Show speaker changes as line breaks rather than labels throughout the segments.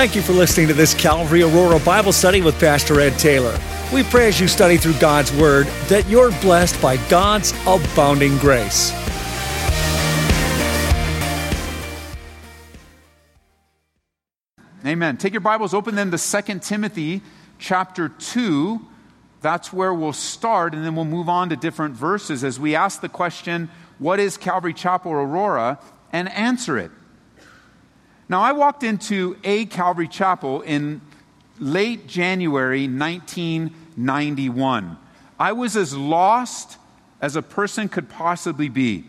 Thank you for listening to this Calvary Aurora Bible study with Pastor Ed Taylor. We pray as you study through God's Word that you're blessed by God's abounding grace.
Amen. Take your Bibles, open them to 2 Timothy chapter 2. That's where we'll start, and then we'll move on to different verses as we ask the question, What is Calvary Chapel Aurora? and answer it. Now, I walked into a Calvary Chapel in late January 1991. I was as lost as a person could possibly be.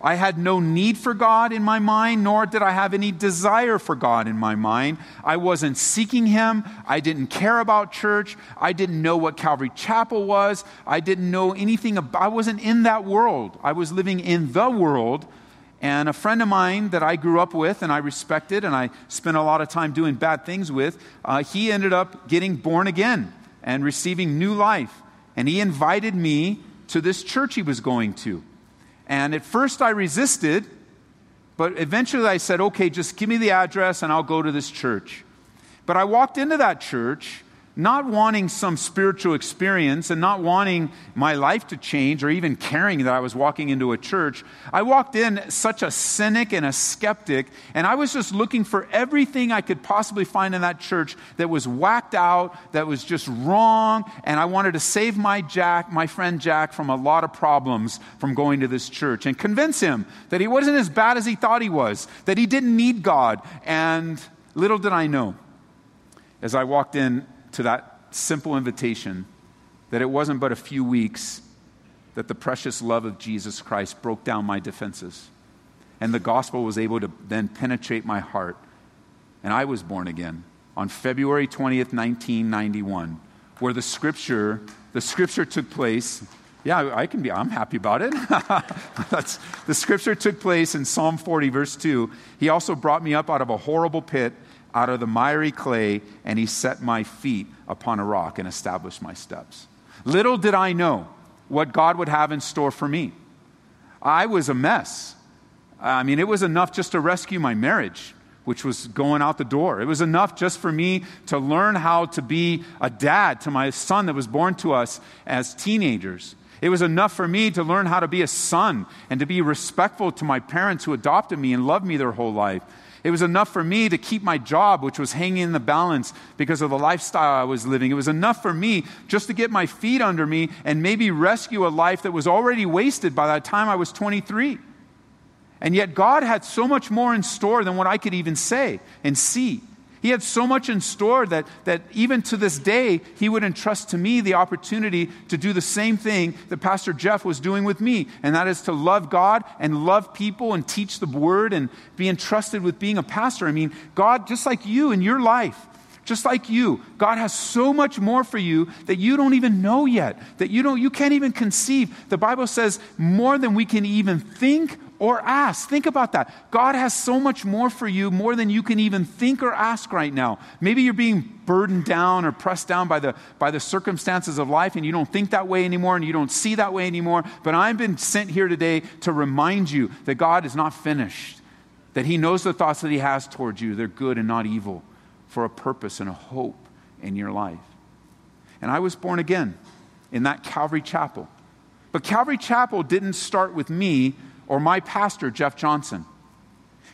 I had no need for God in my mind, nor did I have any desire for God in my mind. I wasn't seeking Him. I didn't care about church. I didn't know what Calvary Chapel was. I didn't know anything about, I wasn't in that world. I was living in the world. And a friend of mine that I grew up with and I respected and I spent a lot of time doing bad things with, uh, he ended up getting born again and receiving new life. And he invited me to this church he was going to. And at first I resisted, but eventually I said, okay, just give me the address and I'll go to this church. But I walked into that church not wanting some spiritual experience and not wanting my life to change or even caring that I was walking into a church, I walked in such a cynic and a skeptic, and I was just looking for everything I could possibly find in that church that was whacked out, that was just wrong, and I wanted to save my Jack, my friend Jack, from a lot of problems from going to this church and convince him that he wasn't as bad as he thought he was, that he didn't need God. And little did I know, as I walked in to that simple invitation that it wasn't but a few weeks that the precious love of Jesus Christ broke down my defenses. And the gospel was able to then penetrate my heart. And I was born again on February 20th, 1991, where the scripture, the scripture took place. Yeah, I can be, I'm happy about it. The scripture took place in Psalm 40, verse 2. He also brought me up out of a horrible pit out of the miry clay, and he set my feet upon a rock and established my steps. Little did I know what God would have in store for me. I was a mess. I mean, it was enough just to rescue my marriage, which was going out the door. It was enough just for me to learn how to be a dad to my son that was born to us as teenagers. It was enough for me to learn how to be a son and to be respectful to my parents who adopted me and loved me their whole life. It was enough for me to keep my job, which was hanging in the balance because of the lifestyle I was living. It was enough for me just to get my feet under me and maybe rescue a life that was already wasted by the time I was 23. And yet, God had so much more in store than what I could even say and see. He had so much in store that, that even to this day, he would entrust to me the opportunity to do the same thing that Pastor Jeff was doing with me, and that is to love God and love people and teach the word and be entrusted with being a pastor. I mean, God, just like you in your life, just like you god has so much more for you that you don't even know yet that you don't you can't even conceive the bible says more than we can even think or ask. Think about that. God has so much more for you, more than you can even think or ask right now. Maybe you're being burdened down or pressed down by the, by the circumstances of life and you don't think that way anymore and you don't see that way anymore. But I've been sent here today to remind you that God is not finished, that He knows the thoughts that He has towards you. They're good and not evil for a purpose and a hope in your life. And I was born again in that Calvary Chapel. But Calvary Chapel didn't start with me or my pastor, Jeff Johnson.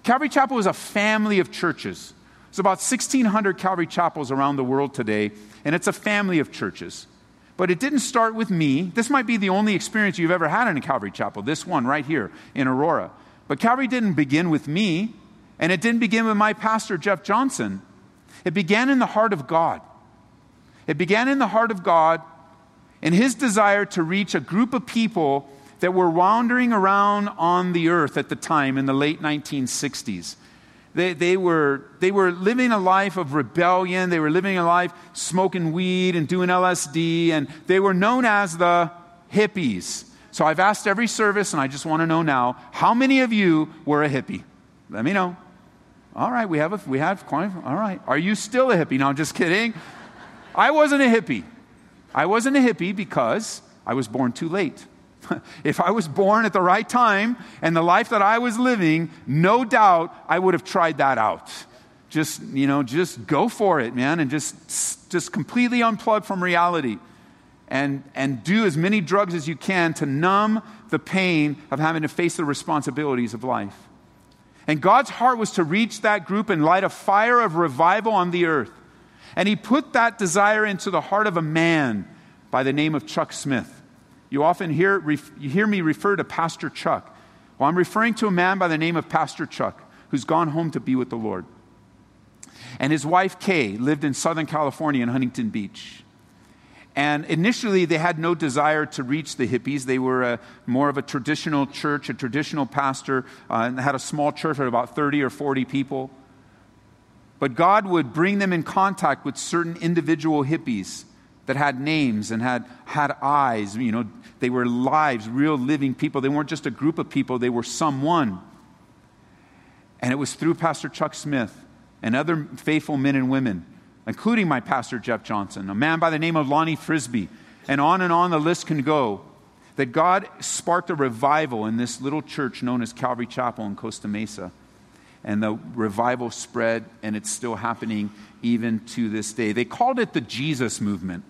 Calvary Chapel is a family of churches. There's about 1,600 Calvary Chapels around the world today, and it's a family of churches. But it didn't start with me. This might be the only experience you've ever had in a Calvary Chapel, this one right here in Aurora. But Calvary didn't begin with me, and it didn't begin with my pastor, Jeff Johnson. It began in the heart of God. It began in the heart of God in his desire to reach a group of people that were wandering around on the earth at the time in the late 1960s. They, they, were, they were living a life of rebellion. They were living a life smoking weed and doing LSD, and they were known as the hippies. So I've asked every service, and I just want to know now how many of you were a hippie? Let me know. All right, we have, a, we have quite, all right. Are you still a hippie? No, I'm just kidding. I wasn't a hippie. I wasn't a hippie because I was born too late. if I was born at the right time and the life that I was living, no doubt I would have tried that out. just, you know, just go for it, man, and just, just completely unplug from reality. And, and do as many drugs as you can to numb the pain of having to face the responsibilities of life. And God's heart was to reach that group and light a fire of revival on the earth. And He put that desire into the heart of a man by the name of Chuck Smith. You often hear, you hear me refer to Pastor Chuck. Well, I'm referring to a man by the name of Pastor Chuck who's gone home to be with the Lord. And his wife, Kay, lived in Southern California in Huntington Beach. And initially, they had no desire to reach the hippies. They were a, more of a traditional church, a traditional pastor, uh, and had a small church of about 30 or 40 people. But God would bring them in contact with certain individual hippies that had names and had, had eyes. You know, they were lives, real living people. They weren't just a group of people, they were someone. And it was through Pastor Chuck Smith and other faithful men and women, including my pastor, Jeff Johnson, a man by the name of Lonnie Frisbee, and on and on the list can go, that God sparked a revival in this little church known as Calvary Chapel in Costa Mesa. And the revival spread, and it's still happening even to this day. They called it the Jesus movement.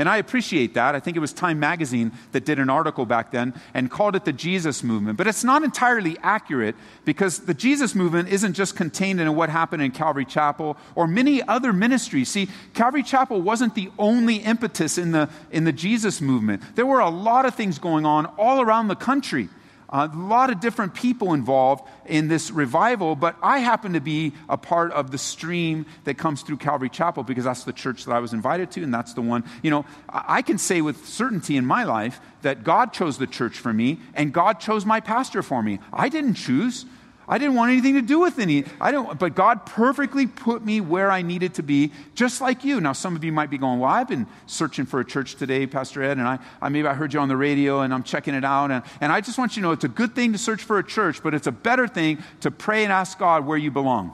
And I appreciate that. I think it was Time Magazine that did an article back then and called it the Jesus movement. But it's not entirely accurate because the Jesus movement isn't just contained in what happened in Calvary Chapel or many other ministries. See, Calvary Chapel wasn't the only impetus in the, in the Jesus movement. There were a lot of things going on all around the country a lot of different people involved in this revival, but I happen to be a part of the stream that comes through Calvary Chapel because that's the church that I was invited to, and that's the one. You know, I can say with certainty in my life that God chose the church for me, and God chose my pastor for me. I didn't choose. I didn't want anything to do with any. I don't. But God perfectly put me where I needed to be, just like you. Now, some of you might be going, "Well, I've been searching for a church today, Pastor Ed, and I, I maybe I heard you on the radio, and I'm checking it out." And, and I just want you to know it's a good thing to search for a church, but it's a better thing to pray and ask God where you belong,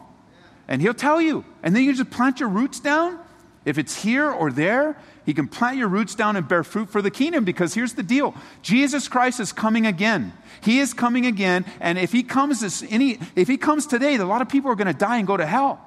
and He'll tell you. And then you just plant your roots down. If it's here or there, He can plant your roots down and bear fruit for the kingdom. Because here's the deal: Jesus Christ is coming again. He is coming again, and if he comes this, any, if he comes today, a lot of people are going to die and go to hell.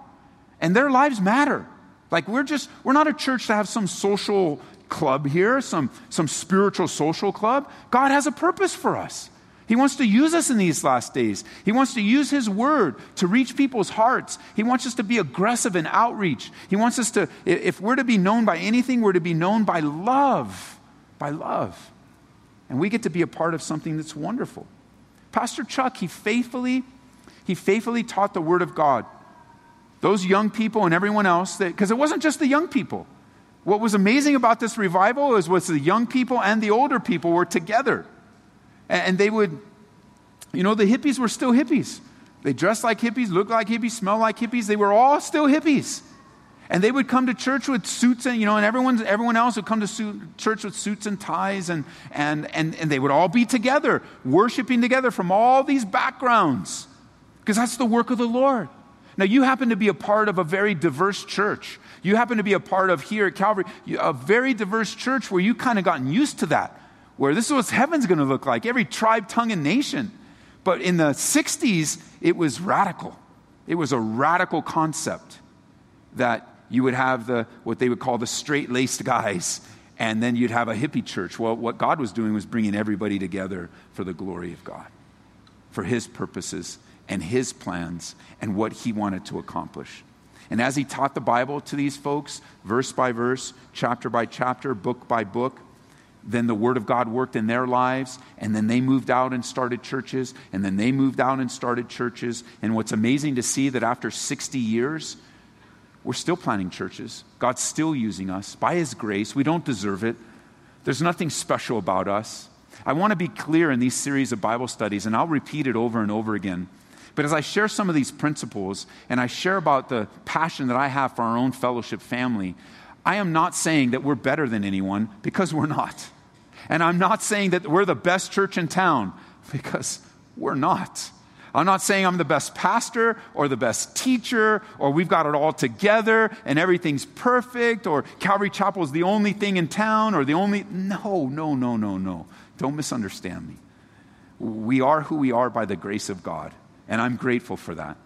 And their lives matter. Like we're just, we're not a church to have some social club here, some, some spiritual social club. God has a purpose for us. He wants to use us in these last days. He wants to use His word to reach people's hearts. He wants us to be aggressive in outreach. He wants us to, if we're to be known by anything, we're to be known by love. By love. And we get to be a part of something that's wonderful. Pastor Chuck, he faithfully, he faithfully taught the Word of God. Those young people and everyone else, because it wasn't just the young people. What was amazing about this revival is was the young people and the older people were together. And they would, you know, the hippies were still hippies. They dressed like hippies, looked like hippies, smelled like hippies. They were all still hippies. And they would come to church with suits and, you know, and everyone, everyone else would come to suit, church with suits and ties and, and, and, and they would all be together, worshiping together from all these backgrounds. Because that's the work of the Lord. Now, you happen to be a part of a very diverse church. You happen to be a part of here at Calvary, a very diverse church where you kind of gotten used to that, where this is what heaven's going to look like, every tribe, tongue, and nation. But in the 60s, it was radical. It was a radical concept that you would have the, what they would call the straight laced guys, and then you'd have a hippie church. Well, what God was doing was bringing everybody together for the glory of God, for His purposes and His plans and what He wanted to accomplish. And as He taught the Bible to these folks, verse by verse, chapter by chapter, book by book, then the Word of God worked in their lives, and then they moved out and started churches, and then they moved out and started churches. And what's amazing to see that after 60 years, we're still planting churches. God's still using us by His grace. We don't deserve it. There's nothing special about us. I want to be clear in these series of Bible studies, and I'll repeat it over and over again. But as I share some of these principles and I share about the passion that I have for our own fellowship family, I am not saying that we're better than anyone because we're not. And I'm not saying that we're the best church in town because we're not. I'm not saying I'm the best pastor or the best teacher or we've got it all together and everything's perfect or Calvary Chapel is the only thing in town or the only. No, no, no, no, no. Don't misunderstand me. We are who we are by the grace of God, and I'm grateful for that.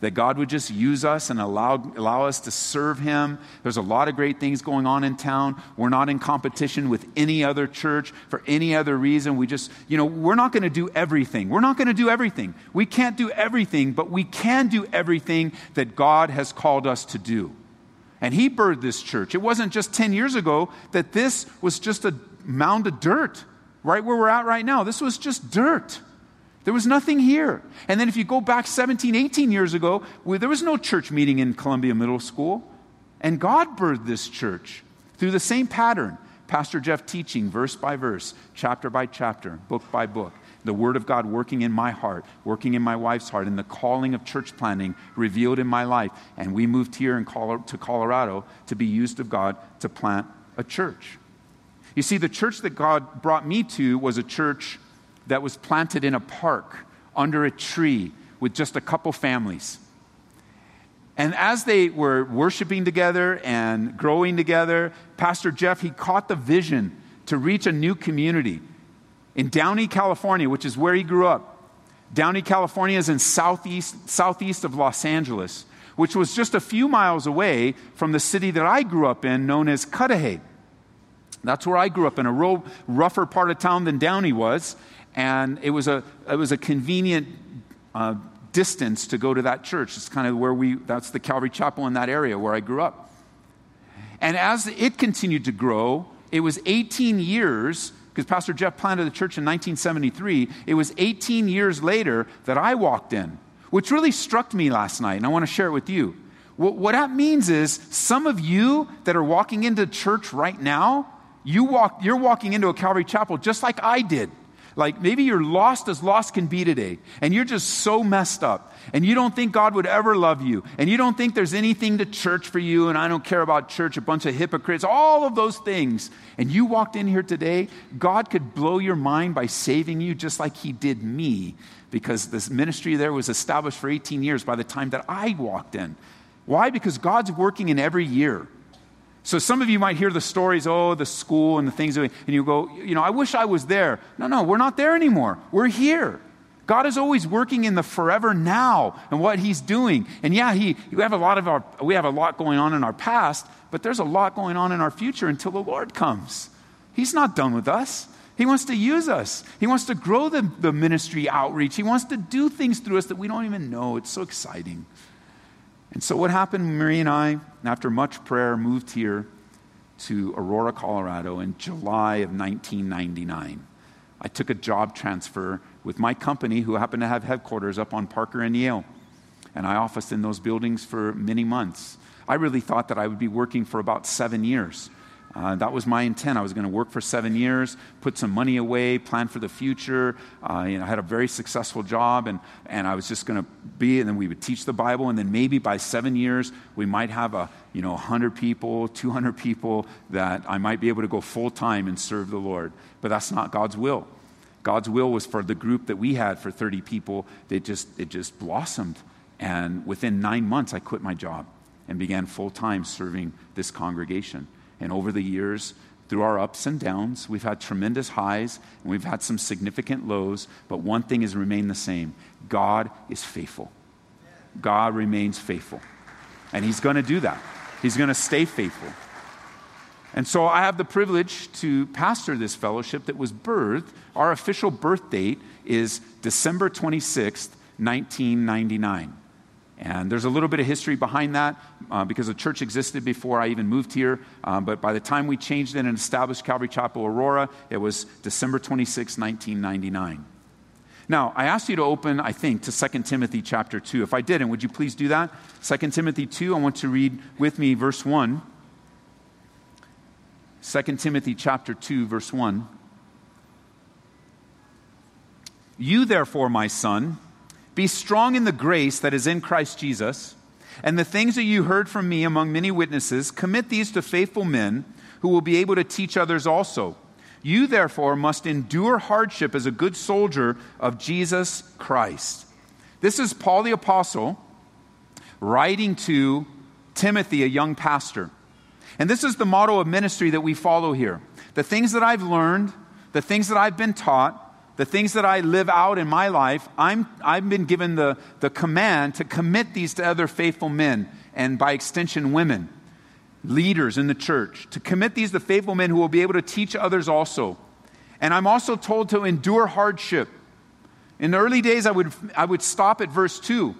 That God would just use us and allow, allow us to serve Him. There's a lot of great things going on in town. We're not in competition with any other church for any other reason. We just, you know, we're not going to do everything. We're not going to do everything. We can't do everything, but we can do everything that God has called us to do. And He birthed this church. It wasn't just 10 years ago that this was just a mound of dirt right where we're at right now. This was just dirt. There was nothing here. And then if you go back 17, 18 years ago, there was no church meeting in Columbia Middle School. And God birthed this church through the same pattern. Pastor Jeff teaching verse by verse, chapter by chapter, book by book. The Word of God working in my heart, working in my wife's heart, and the calling of church planting revealed in my life. And we moved here in Col- to Colorado to be used of God to plant a church. You see, the church that God brought me to was a church that was planted in a park under a tree with just a couple families. And as they were worshiping together and growing together, Pastor Jeff, he caught the vision to reach a new community in Downey, California, which is where he grew up. Downey, California is in southeast, southeast of Los Angeles, which was just a few miles away from the city that I grew up in, known as Cudahy. That's where I grew up, in a real rougher part of town than Downey was and it was a, it was a convenient uh, distance to go to that church. It's kind of where we, that's the Calvary Chapel in that area where I grew up. And as it continued to grow, it was 18 years, because Pastor Jeff planted the church in 1973, it was 18 years later that I walked in, which really struck me last night, and I want to share it with you. What, what that means is some of you that are walking into church right now, you walk, you're walking into a Calvary Chapel just like I did. Like maybe you're lost as lost can be today, and you're just so messed up, and you don't think God would ever love you, and you don't think there's anything to church for you, and I don't care about church, a bunch of hypocrites, all of those things. And you walked in here today, God could blow your mind by saving you just like He did me, because this ministry there was established for 18 years by the time that I walked in. Why? Because God's working in every year. So some of you might hear the stories, oh, the school and the things, and you go, you know, I wish I was there. No, no, we're not there anymore. We're here. God is always working in the forever now and what He's doing. And yeah, he, we have a lot of our, we have a lot going on in our past, but there's a lot going on in our future until the Lord comes. He's not done with us. He wants to use us. He wants to grow the, the ministry outreach. He wants to do things through us that we don't even know. It's so exciting. And so, what happened, Marie and I, after much prayer, moved here to Aurora, Colorado in July of 1999. I took a job transfer with my company, who happened to have headquarters up on Parker and Yale. And I officed in those buildings for many months. I really thought that I would be working for about seven years. Uh, that was my intent. I was going to work for seven years, put some money away, plan for the future. Uh, you know, I had a very successful job, and, and I was just going to be, and then we would teach the Bible, and then maybe by seven years, we might have a, you know, 100 people, 200 people that I might be able to go full time and serve the Lord. But that's not God's will. God's will was for the group that we had for 30 people, it just, it just blossomed. And within nine months, I quit my job and began full time serving this congregation. And over the years, through our ups and downs, we've had tremendous highs and we've had some significant lows, but one thing has remained the same God is faithful. God remains faithful. And He's going to do that, He's going to stay faithful. And so I have the privilege to pastor this fellowship that was birthed. Our official birth date is December 26th, 1999. And there's a little bit of history behind that uh, because the church existed before I even moved here. Um, but by the time we changed it and established Calvary Chapel Aurora, it was December 26, 1999. Now, I asked you to open, I think, to 2 Timothy chapter 2. If I didn't, would you please do that? 2 Timothy 2, I want to read with me verse 1. 2 Timothy chapter 2, verse 1. You, therefore, my son, be strong in the grace that is in Christ Jesus. And the things that you heard from me among many witnesses, commit these to faithful men who will be able to teach others also. You, therefore, must endure hardship as a good soldier of Jesus Christ. This is Paul the Apostle writing to Timothy, a young pastor. And this is the motto of ministry that we follow here. The things that I've learned, the things that I've been taught, the things that I live out in my life, I'm, I've been given the, the command to commit these to other faithful men and by extension, women, leaders in the church, to commit these to faithful men who will be able to teach others also. And I'm also told to endure hardship. In the early days, I would, I would stop at verse 2.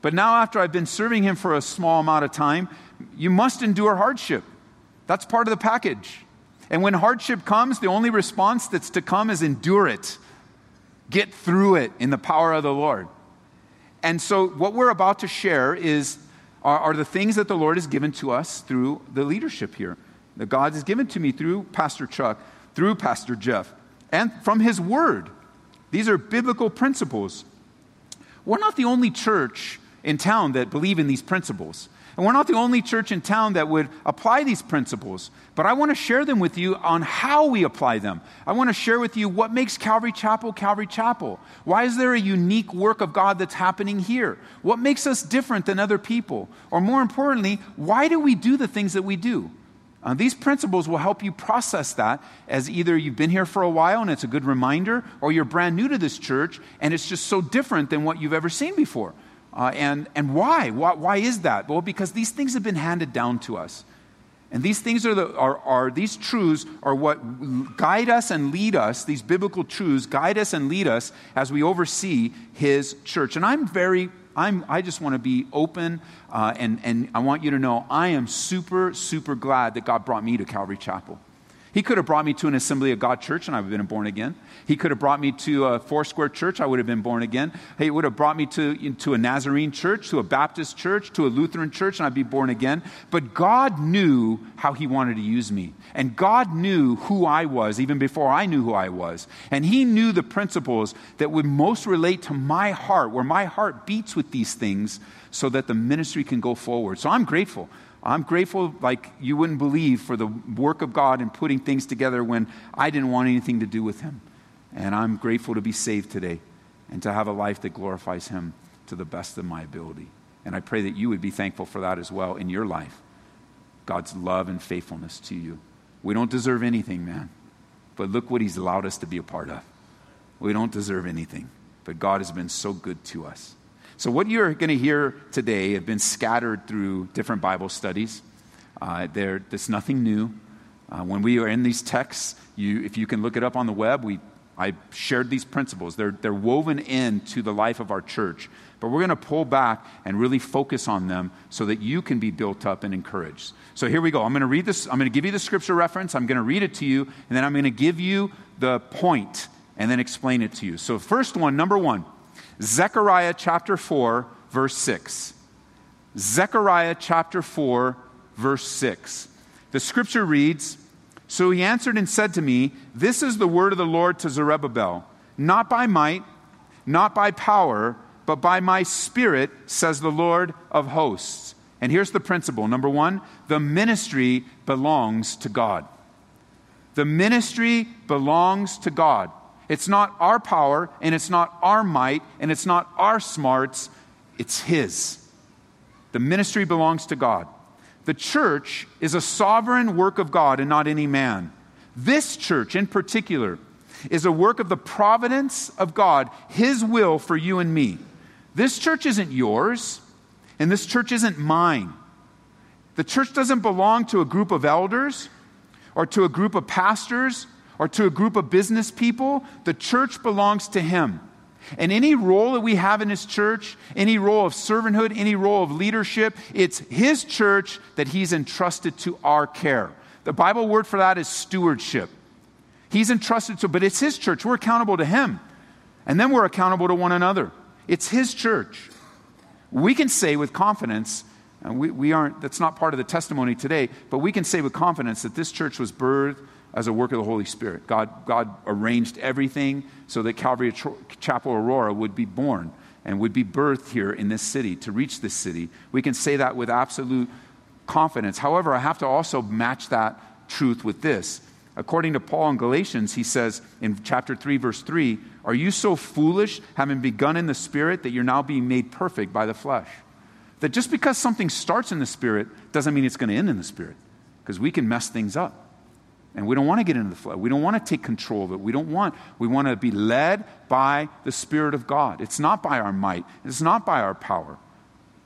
But now, after I've been serving him for a small amount of time, you must endure hardship. That's part of the package. And when hardship comes, the only response that's to come is endure it. Get through it in the power of the Lord. And so, what we're about to share is are, are, the things that the Lord has given to us through the leadership here. That God has given to me through Pastor Chuck, through Pastor Jeff, and from His Word. These are biblical principles. We're not the only church in town that believe in these principles. And we're not the only church in town that would apply these principles, but I want to share them with you on how we apply them. I want to share with you what makes Calvary Chapel Calvary Chapel. Why is there a unique work of God that's happening here? What makes us different than other people? Or more importantly, why do we do the things that we do? Uh, these principles will help you process that as either you've been here for a while and it's a good reminder, or you're brand new to this church and it's just so different than what you've ever seen before. Uh, and, and why? why? Why is that? Well, because these things have been handed down to us. And these things are, the, are, are, these truths are what guide us and lead us, these biblical truths guide us and lead us as we oversee his church. And I'm very, I'm, I just want to be open uh, and, and I want you to know I am super, super glad that God brought me to Calvary Chapel. He could have brought me to an Assembly of God church and I would have been born again. He could have brought me to a Foursquare church, I would have been born again. He would have brought me to, to a Nazarene church, to a Baptist church, to a Lutheran church, and I'd be born again. But God knew how He wanted to use me. And God knew who I was even before I knew who I was. And He knew the principles that would most relate to my heart, where my heart beats with these things, so that the ministry can go forward. So I'm grateful. I'm grateful, like you wouldn't believe, for the work of God in putting things together when I didn't want anything to do with Him. And I'm grateful to be saved today and to have a life that glorifies Him to the best of my ability. And I pray that you would be thankful for that as well in your life. God's love and faithfulness to you. We don't deserve anything, man. But look what He's allowed us to be a part of. We don't deserve anything. But God has been so good to us. So, what you're going to hear today have been scattered through different Bible studies. Uh, there, there's nothing new. Uh, when we are in these texts, you, if you can look it up on the web, we, I shared these principles. They're, they're woven into the life of our church. But we're going to pull back and really focus on them so that you can be built up and encouraged. So here we go. I'm going to read this. I'm going to give you the scripture reference. I'm going to read it to you, and then I'm going to give you the point and then explain it to you. So, first one, number one. Zechariah chapter 4, verse 6. Zechariah chapter 4, verse 6. The scripture reads So he answered and said to me, This is the word of the Lord to Zerubbabel, not by might, not by power, but by my spirit, says the Lord of hosts. And here's the principle number one, the ministry belongs to God. The ministry belongs to God. It's not our power, and it's not our might, and it's not our smarts. It's His. The ministry belongs to God. The church is a sovereign work of God and not any man. This church, in particular, is a work of the providence of God, His will for you and me. This church isn't yours, and this church isn't mine. The church doesn't belong to a group of elders or to a group of pastors or to a group of business people, the church belongs to Him. And any role that we have in His church, any role of servanthood, any role of leadership, it's His church that He's entrusted to our care. The Bible word for that is stewardship. He's entrusted to, but it's His church. We're accountable to Him. And then we're accountable to one another. It's His church. We can say with confidence, and we, we aren't, that's not part of the testimony today, but we can say with confidence that this church was birthed as a work of the Holy Spirit. God, God arranged everything so that Calvary Chapel Aurora would be born and would be birthed here in this city to reach this city. We can say that with absolute confidence. However, I have to also match that truth with this. According to Paul in Galatians, he says in chapter 3, verse 3, Are you so foolish, having begun in the Spirit, that you're now being made perfect by the flesh? That just because something starts in the Spirit doesn't mean it's going to end in the Spirit, because we can mess things up. And we don't want to get into the flood. We don't want to take control of it. We don't want, we want to be led by the Spirit of God. It's not by our might, it's not by our power.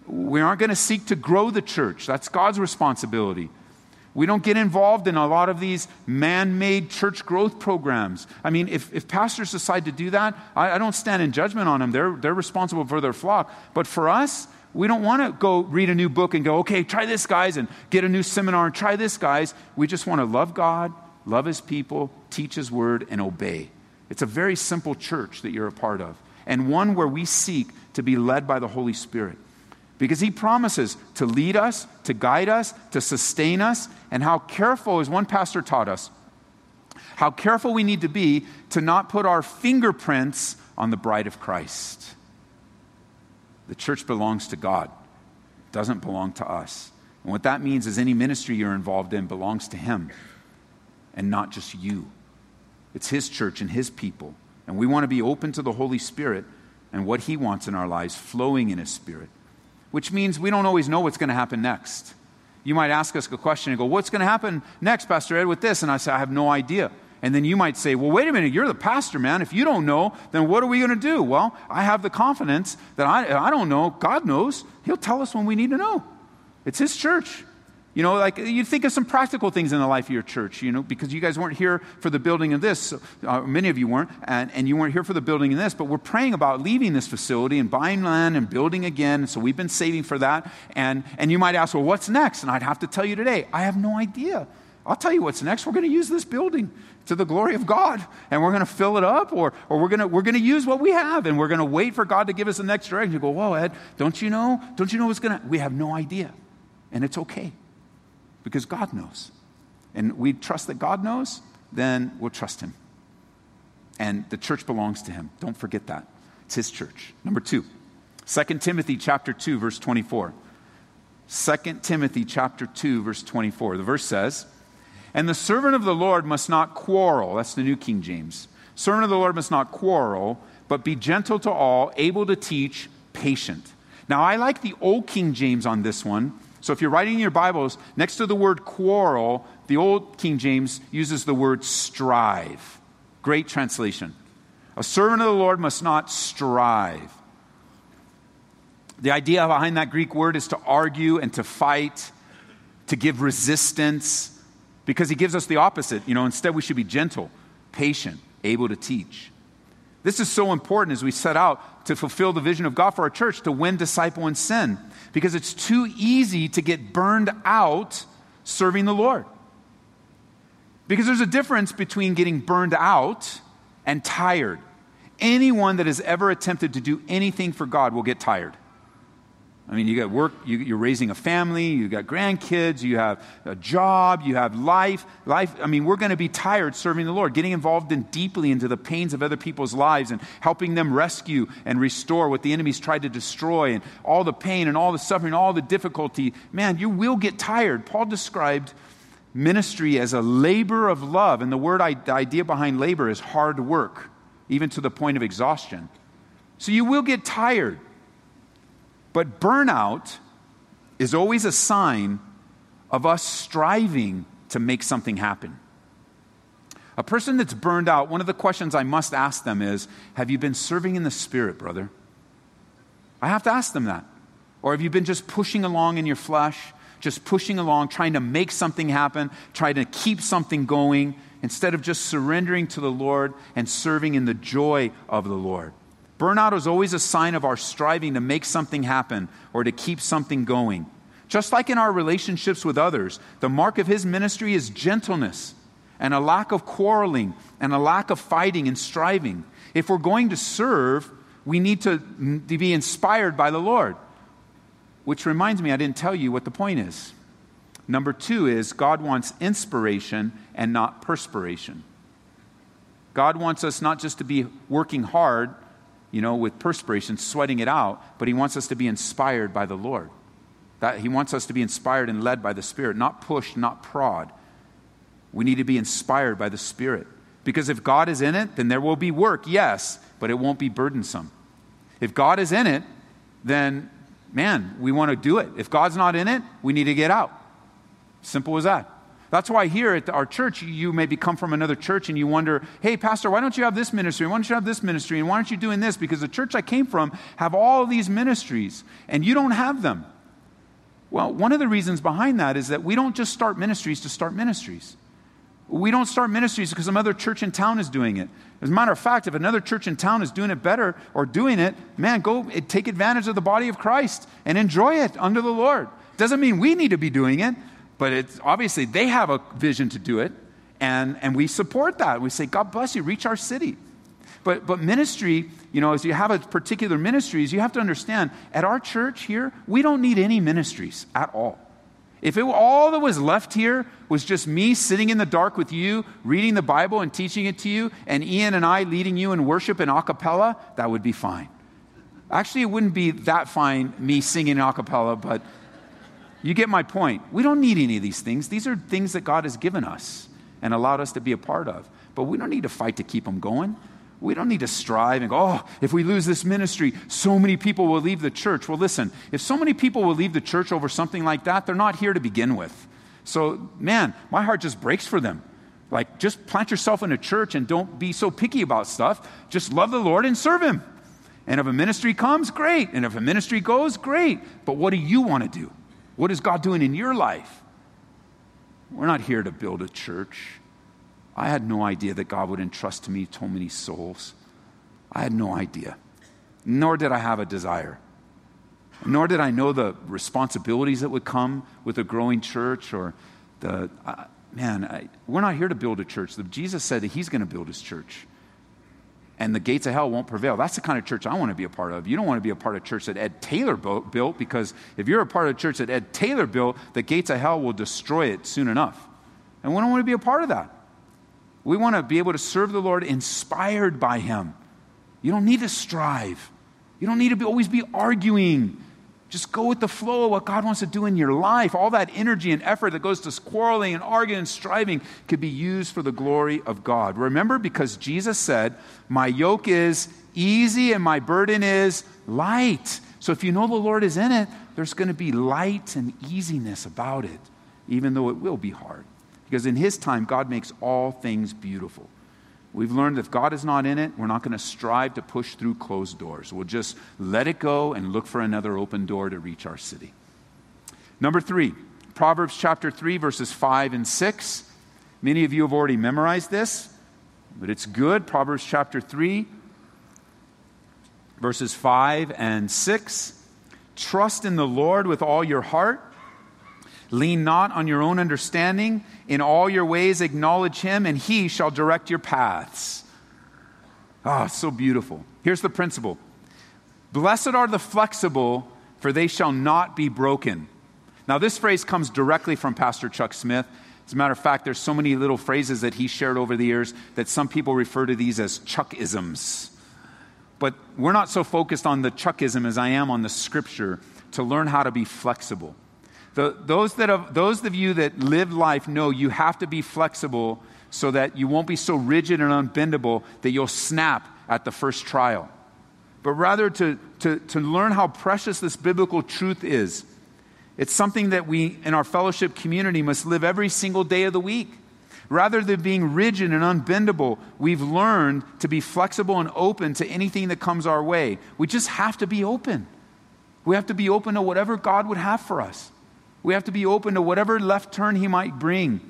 We aren't going to seek to grow the church. That's God's responsibility. We don't get involved in a lot of these man made church growth programs. I mean, if, if pastors decide to do that, I, I, don't stand in judgment on them. They're, they're responsible for their flock. But for us, we don't want to go read a new book and go, okay, try this, guys, and get a new seminar and try this, guys. We just want to love God, love His people, teach His word, and obey. It's a very simple church that you're a part of, and one where we seek to be led by the Holy Spirit. Because he promises to lead us, to guide us, to sustain us, and how careful, as one pastor taught us, how careful we need to be to not put our fingerprints on the bride of Christ. The church belongs to God, it doesn't belong to us. And what that means is any ministry you're involved in belongs to Him and not just you. It's His church and His people. And we want to be open to the Holy Spirit and what He wants in our lives, flowing in His Spirit which means we don't always know what's going to happen next. You might ask us a question and go, What's going to happen next, Pastor Ed, with this? And I say, I have no idea. And then you might say, Well, wait a minute, you're the pastor, man. If you don't know, then what are we going to do? Well, I have the confidence that I, I don't know. God knows. He'll tell us when we need to know. It's His church. You know, like you think of some practical things in the life of your church, you know, because you guys weren't here for the building of this. Uh, many of you weren't, and, and you weren't here for the building of this, but we're praying about leaving this facility and buying land and building again. So we've been saving for that. And, and you might ask, well, what's next? And I'd have to tell you today, I have no idea. I'll tell you what's next. We're going to use this building to the glory of God, and we're going to fill it up, or, or we're going we're to use what we have, and we're going to wait for God to give us the next direction. You go, whoa, Ed, don't you know? Don't you know what's going to? We have no idea, and it's okay because God knows. And we trust that God knows, then we'll trust Him. And the church belongs to Him. Don't forget that. It's His church. Number two, 2 Timothy chapter 2, verse 24. 2 Timothy chapter 2, verse 24. The verse says, And the servant of the Lord must not quarrel. That's the New King James. Servant of the Lord must not quarrel, but be gentle to all, able to teach, patient. Now, I like the Old King James on this one so if you're writing in your Bibles, next to the word quarrel, the old King James uses the word strive. Great translation. A servant of the Lord must not strive. The idea behind that Greek word is to argue and to fight, to give resistance, because he gives us the opposite. You know, instead, we should be gentle, patient, able to teach. This is so important as we set out to fulfill the vision of God for our church to win, disciple, and sin because it's too easy to get burned out serving the Lord. Because there's a difference between getting burned out and tired. Anyone that has ever attempted to do anything for God will get tired. I mean, you got work, you, are raising a family, you got grandkids, you have a job, you have life. Life, I mean, we're going to be tired serving the Lord, getting involved in deeply into the pains of other people's lives and helping them rescue and restore what the enemy's tried to destroy and all the pain and all the suffering, all the difficulty. Man, you will get tired. Paul described ministry as a labor of love, and the word, the idea behind labor is hard work, even to the point of exhaustion. So you will get tired. But burnout is always a sign of us striving to make something happen. A person that's burned out, one of the questions I must ask them is Have you been serving in the Spirit, brother? I have to ask them that. Or have you been just pushing along in your flesh, just pushing along, trying to make something happen, trying to keep something going, instead of just surrendering to the Lord and serving in the joy of the Lord? Burnout is always a sign of our striving to make something happen or to keep something going. Just like in our relationships with others, the mark of his ministry is gentleness and a lack of quarreling and a lack of fighting and striving. If we're going to serve, we need to, to be inspired by the Lord. Which reminds me, I didn't tell you what the point is. Number two is God wants inspiration and not perspiration. God wants us not just to be working hard, you know, with perspiration, sweating it out, but He wants us to be inspired by the Lord. That He wants us to be inspired and led by the Spirit, not pushed, not prod. We need to be inspired by the Spirit. Because if God is in it, then there will be work, yes, but it won't be burdensome. If God is in it, then, man, we want to do it. If God's not in it, we need to get out. Simple as that. That's why here at our church, you maybe come from another church and you wonder, hey, Pastor, why don't you have this ministry? Why don't you have this ministry? And why aren't you doing this? Because the church I came from have all these ministries and you don't have them. Well, one of the reasons behind that is that we don't just start ministries to start ministries. We don't start ministries because some other church in town is doing it. As a matter of fact, if another church in town is doing it better or doing it, man, go eh, take advantage of the body of Christ and enjoy it under the Lord. Doesn't mean we need to be doing it, but it's obviously they have a vision to do it, and, and we support that. We say, God bless you, reach our city. But, but ministry, you know, as you have a particular ministries, you have to understand at our church here, we don't need any ministries at all. If it, all that was left here was just me sitting in the dark with you, reading the Bible and teaching it to you, and Ian and I leading you in worship in a cappella, that would be fine. Actually, it wouldn't be that fine, me singing a cappella, but you get my point. We don't need any of these things. These are things that God has given us and allowed us to be a part of. But we don't need to fight to keep them going. We don't need to strive and go, oh, if we lose this ministry, so many people will leave the church. Well, listen, if so many people will leave the church over something like that, they're not here to begin with. So, man, my heart just breaks for them. Like, just plant yourself in a church and don't be so picky about stuff. Just love the Lord and serve Him. And if a ministry comes, great. And if a ministry goes, great. But what do you want to do? What is God doing in your life? We're not here to build a church. I had no idea that God would entrust to me so many souls. I had no idea. Nor did I have a desire. Nor did I know the responsibilities that would come with a growing church or the. Uh, man, I, we're not here to build a church. Jesus said that He's going to build His church. And the gates of hell won't prevail. That's the kind of church I want to be a part of. You don't want to be a part of a church that Ed Taylor built because if you're a part of a church that Ed Taylor built, the gates of hell will destroy it soon enough. And we don't want to be a part of that. We want to be able to serve the Lord inspired by Him. You don't need to strive. You don't need to be, always be arguing. Just go with the flow of what God wants to do in your life. All that energy and effort that goes to quarreling and arguing and striving could be used for the glory of God. Remember, because Jesus said, My yoke is easy and my burden is light. So if you know the Lord is in it, there's going to be light and easiness about it, even though it will be hard. Because in His time, God makes all things beautiful. We've learned if God is not in it, we're not going to strive to push through closed doors. We'll just let it go and look for another open door to reach our city. Number three, Proverbs chapter 3, verses 5 and 6. Many of you have already memorized this, but it's good. Proverbs chapter 3, verses 5 and 6. Trust in the Lord with all your heart Lean not on your own understanding. In all your ways, acknowledge him, and he shall direct your paths. Ah, oh, so beautiful. Here's the principle Blessed are the flexible, for they shall not be broken. Now, this phrase comes directly from Pastor Chuck Smith. As a matter of fact, there's so many little phrases that he shared over the years that some people refer to these as Chuckisms. But we're not so focused on the Chuckism as I am on the scripture to learn how to be flexible. The, those, that have, those of you that live life know you have to be flexible so that you won't be so rigid and unbendable that you'll snap at the first trial. But rather to, to, to learn how precious this biblical truth is. It's something that we in our fellowship community must live every single day of the week. Rather than being rigid and unbendable, we've learned to be flexible and open to anything that comes our way. We just have to be open. We have to be open to whatever God would have for us. We have to be open to whatever left turn He might bring.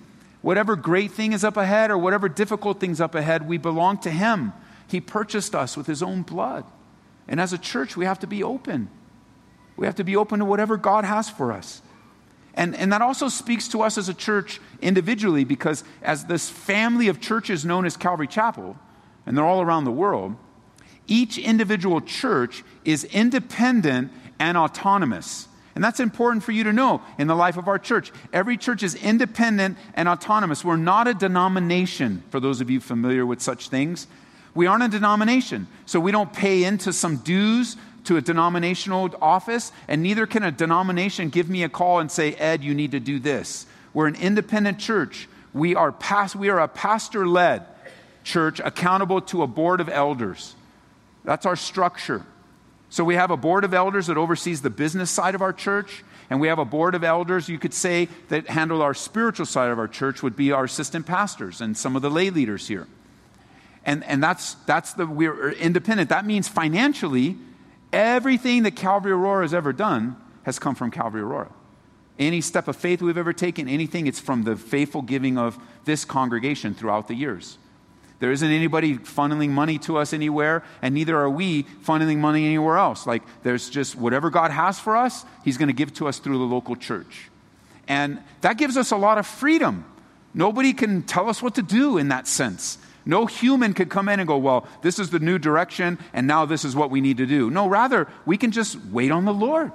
Whatever great thing is up ahead or whatever difficult thing's up ahead, we belong to Him. He purchased us with His own blood. And as a church, we have to be open. We have to be open to whatever God has for us. And, and that also speaks to us as a church individually because, as this family of churches known as Calvary Chapel, and they're all around the world, each individual church is independent and autonomous. And that's important for you to know in the life of our church. Every church is independent and autonomous. We're not a denomination, for those of you familiar with such things. We aren't a denomination. So we don't pay into some dues to a denominational office, and neither can a denomination give me a call and say, Ed, you need to do this. We're an independent church. We are, past, we are a pastor led church accountable to a board of elders. That's our structure. So we have a board of elders that oversees the business side of our church, And we have a board of elders, you could say, that handle our spiritual side of our church, would be our assistant pastors and some of the lay leaders here. And, and that's, that's the, we're independent. That means financially, everything that Calvary Aurora has ever done has come from Calvary Aurora. Any step of faith we've ever taken, anything, it's from the faithful giving of this congregation throughout the years. There isn't anybody funneling money to us anywhere, and neither are we funneling money anywhere else. Like, there's just whatever God has for us, He's going to give to us through the local church. And that gives us a lot of freedom. Nobody can tell us what to do in that sense. No human could come in and go, well, this is the new direction, and now this is what we need to do. No, rather, we can just wait on the Lord.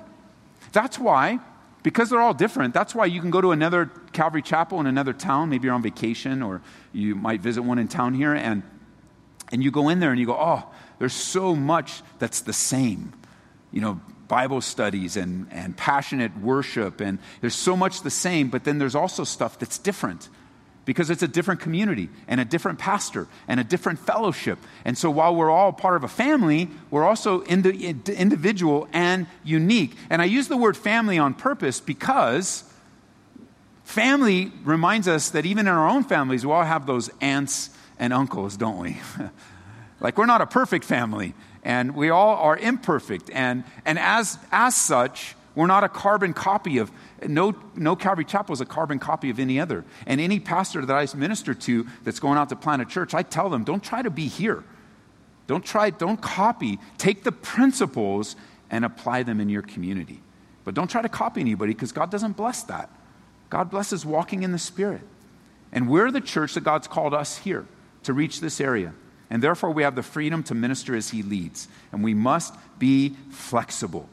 That's why, because they're all different, that's why you can go to another Calvary Chapel in another town. Maybe you're on vacation, or you might visit one in town here, and, and you go in there and you go, oh, there's so much that's the same. You know, Bible studies and, and passionate worship, and there's so much the same, but then there's also stuff that's different because it's a different community and a different pastor and a different fellowship. And so while we're all part of a family, we're also indi- individual and unique. And I use the word family on purpose because family reminds us that even in our own families, we all have those aunts and uncles, don't we? like we're not a perfect family and we all are imperfect. And, and as, as such, we're not a carbon copy of no, no Calvary Chapel is a carbon copy of any other. And any pastor that I minister to that's going out to plant a church, I tell them, don't try to be here. Don't try, don't copy. Take the principles and apply them in your community. But don't try to copy anybody because God doesn't bless that. God blesses walking in the Spirit. And we're the church that God's called us here to reach this area. And therefore, we have the freedom to minister as He leads. And we must be flexible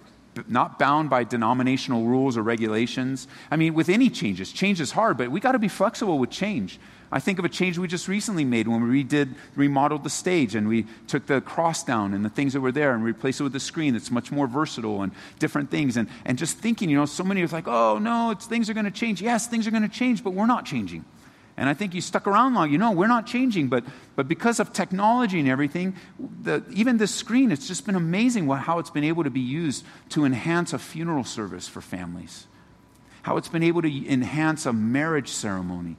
not bound by denominational rules or regulations. I mean, with any changes, change is hard, but we got to be flexible with change. I think of a change we just recently made when we redid, remodeled the stage and we took the cross down and the things that were there and replaced it with a screen that's much more versatile and different things. And, and just thinking, you know, so many are like, oh, no, things are going to change. Yes, things are going to change, but we're not changing. And I think you stuck around long. You know, we're not changing, but, but because of technology and everything, the, even this screen, it's just been amazing how it's been able to be used to enhance a funeral service for families, how it's been able to enhance a marriage ceremony,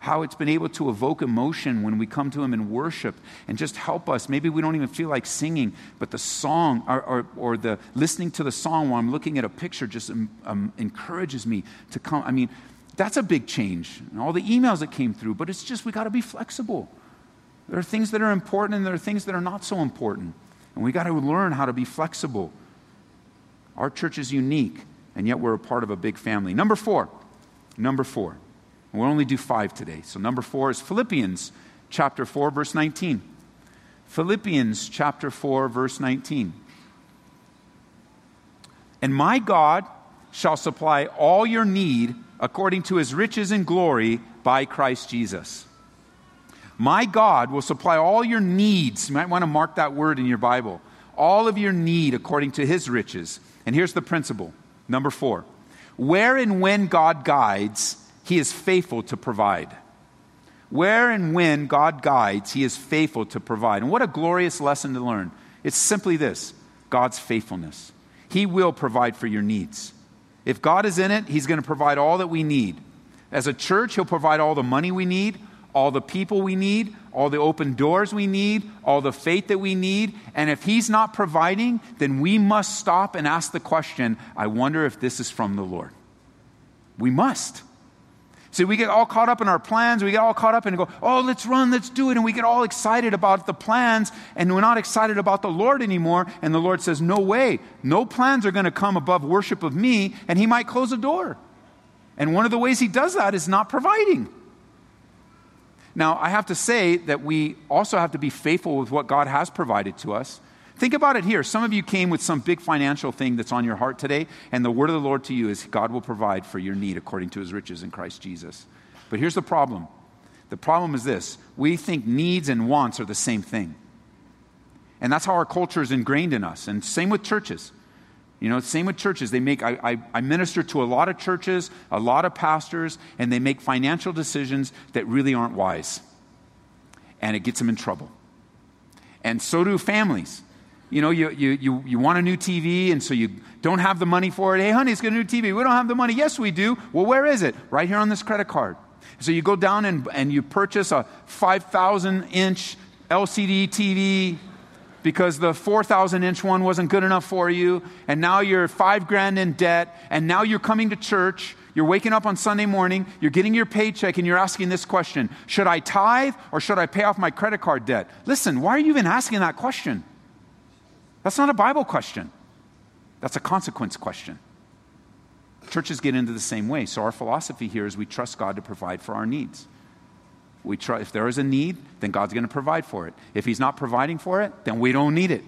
how it's been able to evoke emotion when we come to Him in worship and just help us. Maybe we don't even feel like singing, but the song or, or, or the listening to the song while I'm looking at a picture just um, um, encourages me to come. I mean, that's a big change. And all the emails that came through, but it's just we got to be flexible. There are things that are important and there are things that are not so important. And we got to learn how to be flexible. Our church is unique, and yet we're a part of a big family. Number four. Number four. We'll only do five today. So, number four is Philippians chapter 4, verse 19. Philippians chapter 4, verse 19. And my God shall supply all your need according to his riches and glory by Christ Jesus. My God will supply all your needs. You might want to mark that word in your Bible. All of your need according to his riches. And here's the principle number four where and when God guides, he is faithful to provide. Where and when God guides, he is faithful to provide. And what a glorious lesson to learn. It's simply this God's faithfulness. He will provide for your needs. If God is in it, He's going to provide all that we need. As a church, He'll provide all the money we need, all the people we need, all the open doors we need, all the faith that we need. And if He's not providing, then we must stop and ask the question I wonder if this is from the Lord. We must. See, we get all caught up in our plans. We get all caught up and go, oh, let's run, let's do it. And we get all excited about the plans, and we're not excited about the Lord anymore. And the Lord says, no way. No plans are going to come above worship of me, and He might close a door. And one of the ways He does that is not providing. Now, I have to say that we also have to be faithful with what God has provided to us. Think about it here. Some of you came with some big financial thing that's on your heart today, and the word of the Lord to you is God will provide for your need according to his riches in Christ Jesus. But here's the problem the problem is this we think needs and wants are the same thing. And that's how our culture is ingrained in us. And same with churches. You know, same with churches. They make, I, I, I, minister to a lot of churches, a lot of pastors, and they make financial decisions that really aren't wise. And it gets them in trouble. And so do families. You know, you, you, you, you want a new TV, and so you don't have the money for it. Hey, honey, it's got a new TV. We don't have the money. Yes, we do. Well, where is it? Right here on this credit card. So you go down and, and you purchase a 5,000 inch LCD TV because the 4,000 inch one wasn't good enough for you, and now you're five grand in debt, and now you're coming to church. You're waking up on Sunday morning, you're getting your paycheck, and you're asking this question Should I tithe or should I pay off my credit card debt? Listen, why are you even asking that question? That's not a Bible question, that's a consequence question. Churches get into the same way. So, our philosophy here is we trust God to provide for our needs. We try, if there is a need, then God's going to provide for it. If He's not providing for it, then we don't need it.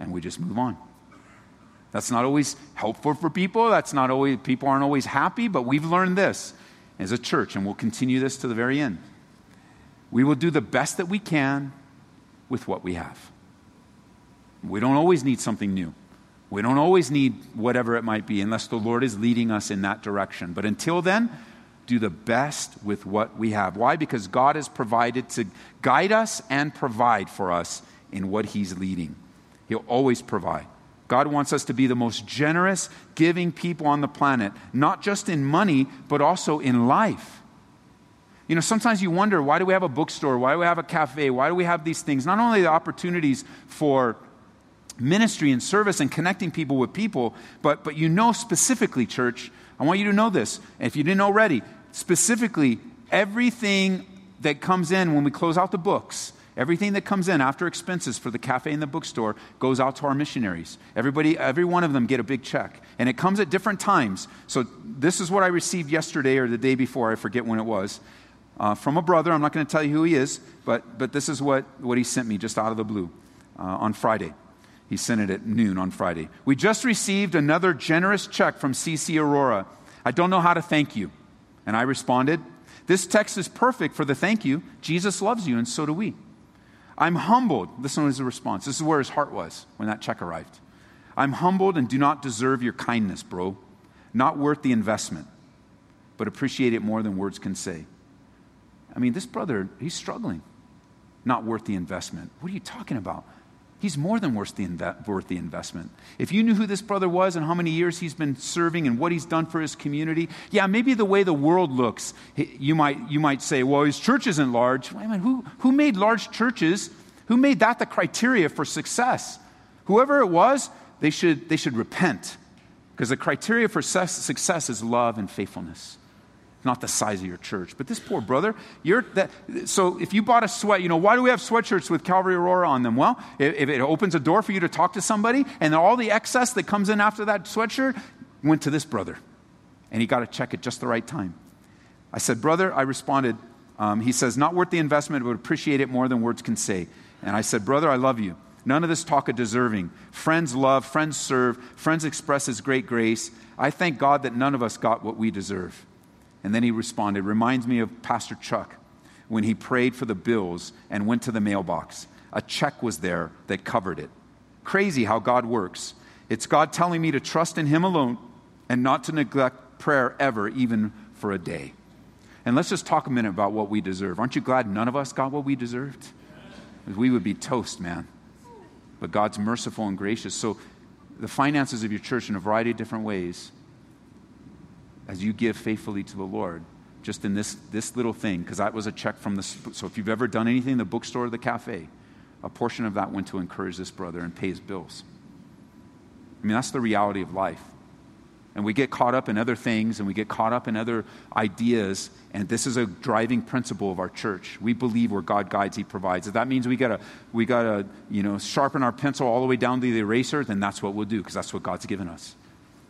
And we just move on. That's not always helpful for people. That's not always, people aren't always happy, but we've learned this as a church, and we'll continue this to the very end. We will do the best that we can with what we have. We don't always need something new. We don't always need whatever it might be unless the Lord is leading us in that direction. But until then, do the best with what we have. Why? Because God has provided to guide us and provide for us in what He's leading. He'll always provide. God wants us to be the most generous, giving people on the planet, not just in money, but also in life. You know, sometimes you wonder why do we have a bookstore? Why do we have a cafe? Why do we have these things? Not only the opportunities for ministry and service and connecting people with people, but, but you know specifically, church, I want you to know this. If you didn't already, specifically, everything that comes in when we close out the books, everything that comes in after expenses for the cafe and the bookstore goes out to our missionaries. Everybody, every one of them get a big check. And it comes at different times. So this is what I received yesterday or the day before, I forget when it was. Uh, from a brother. I'm not going to tell you who he is, but, but this is what, what he sent me just out of the blue uh, on Friday. He sent it at noon on Friday. We just received another generous check from CC Aurora. I don't know how to thank you. And I responded, This text is perfect for the thank you. Jesus loves you, and so do we. I'm humbled. Listen to his response. This is where his heart was when that check arrived. I'm humbled and do not deserve your kindness, bro. Not worth the investment, but appreciate it more than words can say. I mean, this brother, he's struggling. Not worth the investment. What are you talking about? He's more than worth the, inve- worth the investment. If you knew who this brother was and how many years he's been serving and what he's done for his community, yeah, maybe the way the world looks, you might, you might say, well, his church isn't large. Wait who, who made large churches? Who made that the criteria for success? Whoever it was, they should, they should repent because the criteria for success is love and faithfulness not the size of your church. But this poor brother, you're that. So if you bought a sweat, you know, why do we have sweatshirts with Calvary Aurora on them? Well, if it opens a door for you to talk to somebody, and all the excess that comes in after that sweatshirt went to this brother, and he got a check at just the right time. I said, brother, I responded. Um, he says, not worth the investment, but appreciate it more than words can say. And I said, brother, I love you. None of this talk of deserving. Friends love, friends serve, friends express His great grace. I thank God that none of us got what we deserve. And then he responded, reminds me of Pastor Chuck when he prayed for the bills and went to the mailbox. A check was there that covered it. Crazy how God works. It's God telling me to trust in Him alone and not to neglect prayer ever, even for a day. And let's just talk a minute about what we deserve. Aren't you glad none of us got what we deserved? We would be toast, man. But God's merciful and gracious. So, the finances of your church in a variety of different ways as you give faithfully to the Lord, just in this, this little thing, because that was a check from the. So if you've ever done anything in the bookstore or the cafe, a portion of that went to encourage this brother and pay his bills. I mean, that's the reality of life. And we get caught up in other things and we get caught up in other ideas. And this is a driving principle of our church. We believe where God guides, He provides. If that means we gotta, we gotta, you know, sharpen our pencil all the way down to the eraser, then that's what we'll do, because that's what God's given us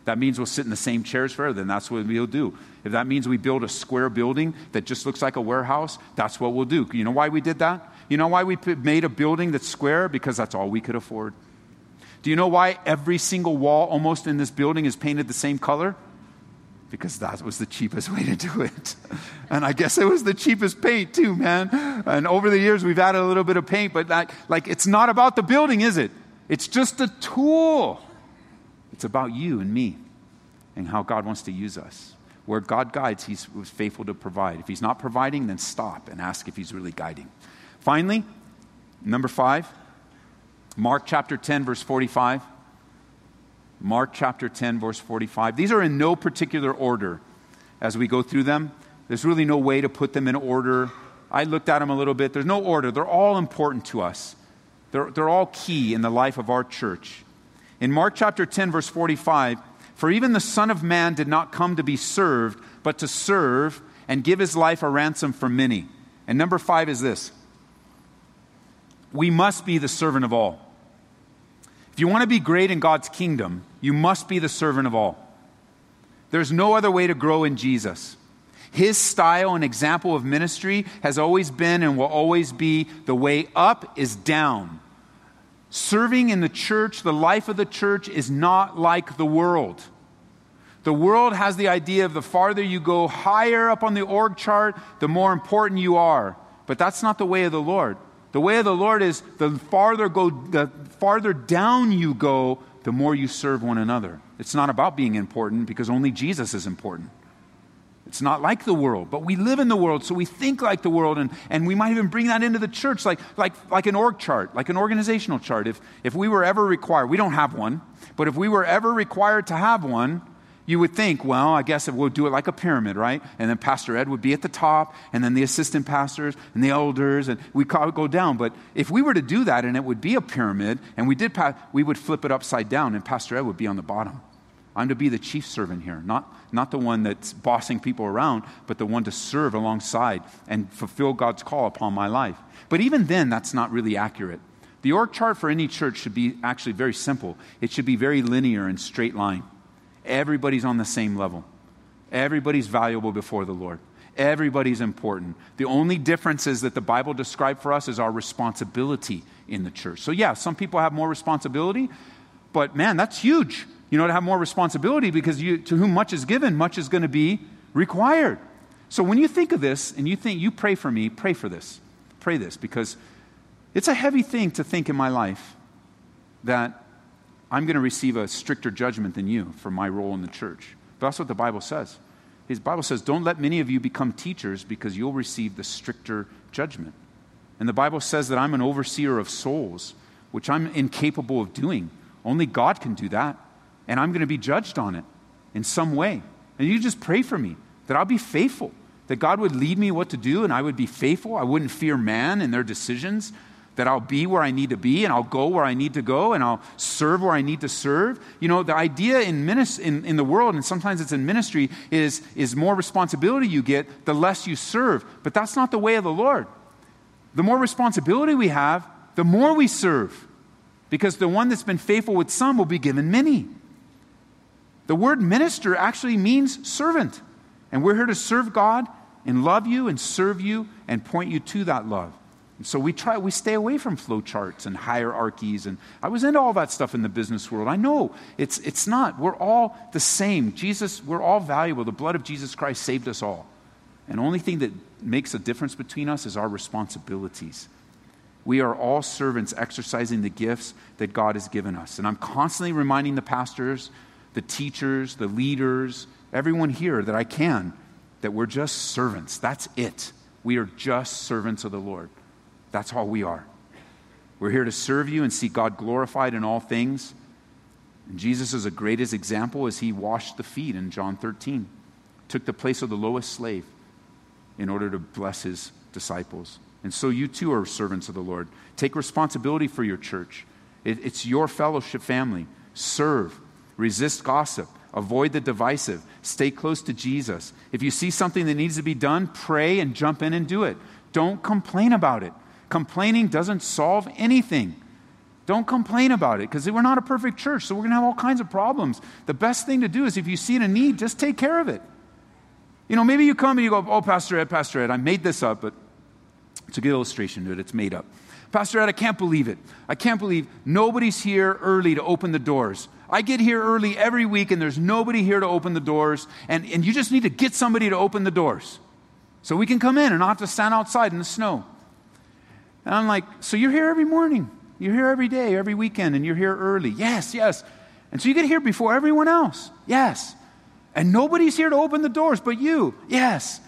that means we'll sit in the same chairs forever, then that's what we'll do. If that means we build a square building that just looks like a warehouse, that's what we'll do. You know why we did that? You know why we made a building that's square? Because that's all we could afford. Do you know why every single wall almost in this building is painted the same color? Because that was the cheapest way to do it. And I guess it was the cheapest paint too, man. And over the years we've added a little bit of paint, but that, like it's not about the building, is it? It's just a tool. It's about you and me and how God wants to use us. Where God guides, He's faithful to provide. If He's not providing, then stop and ask if He's really guiding. Finally, number five, Mark chapter 10, verse 45. Mark chapter 10, verse 45. These are in no particular order as we go through them. There's really no way to put them in order. I looked at them a little bit. There's no order. They're all important to us, they're, they're all key in the life of our church. In Mark chapter 10, verse 45, for even the Son of Man did not come to be served, but to serve and give his life a ransom for many. And number five is this we must be the servant of all. If you want to be great in God's kingdom, you must be the servant of all. There's no other way to grow in Jesus. His style and example of ministry has always been and will always be the way up is down. Serving in the church, the life of the church, is not like the world. The world has the idea of the farther you go higher up on the org chart, the more important you are. But that's not the way of the Lord. The way of the Lord is the farther go the farther down you go, the more you serve one another. It's not about being important because only Jesus is important. It's not like the world, but we live in the world, so we think like the world, and, and we might even bring that into the church, like, like, like an org chart, like an organizational chart. If, if we were ever required, we don't have one, but if we were ever required to have one, you would think, well, I guess we'll do it like a pyramid, right? And then Pastor Ed would be at the top, and then the assistant pastors and the elders, and we go down. But if we were to do that and it would be a pyramid, and we did, we would flip it upside down, and Pastor Ed would be on the bottom. I'm to be the chief servant here, not, not the one that's bossing people around, but the one to serve alongside and fulfill God's call upon my life. But even then, that's not really accurate. The org chart for any church should be actually very simple. It should be very linear and straight line. Everybody's on the same level. Everybody's valuable before the Lord. Everybody's important. The only differences that the Bible describes for us is our responsibility in the church. So, yeah, some people have more responsibility, but man, that's huge. You know, to have more responsibility because you, to whom much is given, much is going to be required. So, when you think of this and you think, you pray for me, pray for this. Pray this because it's a heavy thing to think in my life that I'm going to receive a stricter judgment than you for my role in the church. But that's what the Bible says. His Bible says, Don't let many of you become teachers because you'll receive the stricter judgment. And the Bible says that I'm an overseer of souls, which I'm incapable of doing. Only God can do that. And I'm going to be judged on it in some way. And you just pray for me that I'll be faithful, that God would lead me what to do and I would be faithful. I wouldn't fear man and their decisions that I'll be where I need to be and I'll go where I need to go and I'll serve where I need to serve. You know, the idea in, minis- in, in the world, and sometimes it's in ministry, is, is more responsibility you get, the less you serve. But that's not the way of the Lord. The more responsibility we have, the more we serve. Because the one that's been faithful with some will be given many. The word minister actually means servant. And we're here to serve God and love you and serve you and point you to that love. And so we try, we stay away from flow charts and hierarchies. And I was into all that stuff in the business world. I know it's, it's not. We're all the same. Jesus, we're all valuable. The blood of Jesus Christ saved us all. And only thing that makes a difference between us is our responsibilities. We are all servants exercising the gifts that God has given us. And I'm constantly reminding the pastors, the teachers, the leaders, everyone here that I can, that we're just servants. That's it. We are just servants of the Lord. That's all we are. We're here to serve you and see God glorified in all things. And Jesus is the greatest example as he washed the feet in John 13, took the place of the lowest slave in order to bless his disciples. And so you too are servants of the Lord. Take responsibility for your church. It, it's your fellowship family. Serve, resist gossip, avoid the divisive, stay close to Jesus. If you see something that needs to be done, pray and jump in and do it. Don't complain about it. Complaining doesn't solve anything. Don't complain about it because we're not a perfect church, so we're going to have all kinds of problems. The best thing to do is if you see a need, just take care of it. You know, maybe you come and you go, Oh, Pastor Ed, Pastor Ed, I made this up, but it's a good illustration to it. It's made up. Pastor Ed, I can't believe it. I can't believe nobody's here early to open the doors. I get here early every week and there's nobody here to open the doors, and, and you just need to get somebody to open the doors so we can come in and not have to stand outside in the snow. And I'm like, So you're here every morning? You're here every day, every weekend, and you're here early? Yes, yes. And so you get here before everyone else? Yes. And nobody's here to open the doors but you? Yes.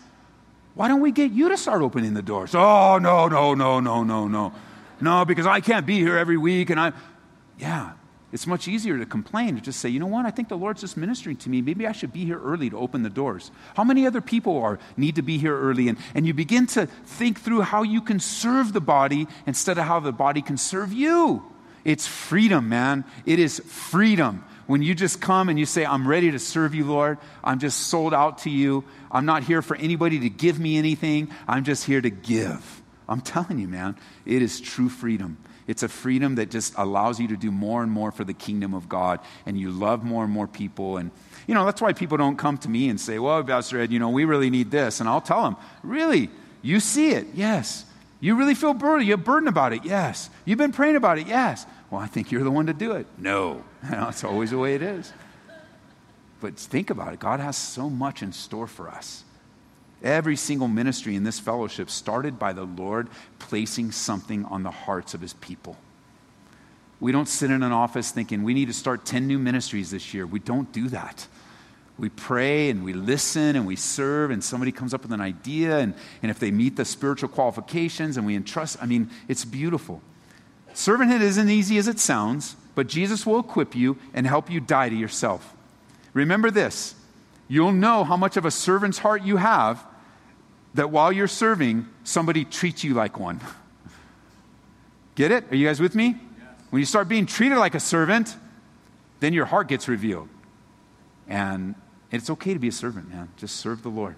Why don't we get you to start opening the doors? Oh, no, no, no, no, no, no. No, because I can't be here every week. And I, yeah, it's much easier to complain, to just say, you know what, I think the Lord's just ministering to me. Maybe I should be here early to open the doors. How many other people are, need to be here early? And, and you begin to think through how you can serve the body instead of how the body can serve you. It's freedom, man. It is freedom. When you just come and you say, I'm ready to serve you, Lord, I'm just sold out to you. I'm not here for anybody to give me anything, I'm just here to give. I'm telling you, man, it is true freedom. It's a freedom that just allows you to do more and more for the kingdom of God, and you love more and more people. And, you know, that's why people don't come to me and say, Well, Pastor Ed, you know, we really need this. And I'll tell them, Really? You see it? Yes. You really feel burdened? You have burden about it? Yes. You've been praying about it? Yes. Well, I think you're the one to do it. No. It's always the way it is. But think about it God has so much in store for us. Every single ministry in this fellowship started by the Lord placing something on the hearts of his people. We don't sit in an office thinking we need to start 10 new ministries this year. We don't do that. We pray and we listen and we serve, and somebody comes up with an idea, and, and if they meet the spiritual qualifications and we entrust, I mean, it's beautiful. Servanthood isn't easy as it sounds, but Jesus will equip you and help you die to yourself. Remember this you'll know how much of a servant's heart you have that while you're serving, somebody treats you like one. Get it? Are you guys with me? Yes. When you start being treated like a servant, then your heart gets revealed. And it's okay to be a servant, man. Just serve the Lord.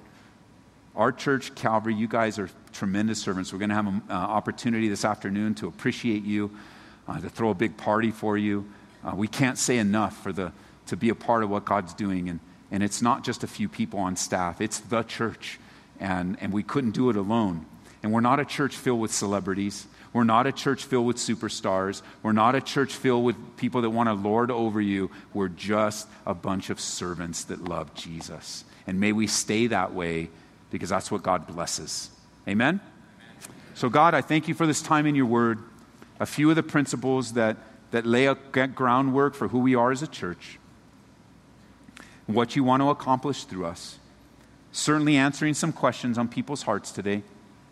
Our church, Calvary, you guys are tremendous servants. We're going to have an uh, opportunity this afternoon to appreciate you, uh, to throw a big party for you. Uh, we can't say enough for the, to be a part of what God's doing. And, and it's not just a few people on staff, it's the church and, and we couldn't do it alone. And we're not a church filled with celebrities. We're not a church filled with superstars. We're not a church filled with people that want to lord over you. We're just a bunch of servants that love Jesus. And may we stay that way because that's what God blesses. Amen? So, God, I thank you for this time in your word. A few of the principles that, that lay a groundwork for who we are as a church, what you want to accomplish through us certainly answering some questions on people's hearts today,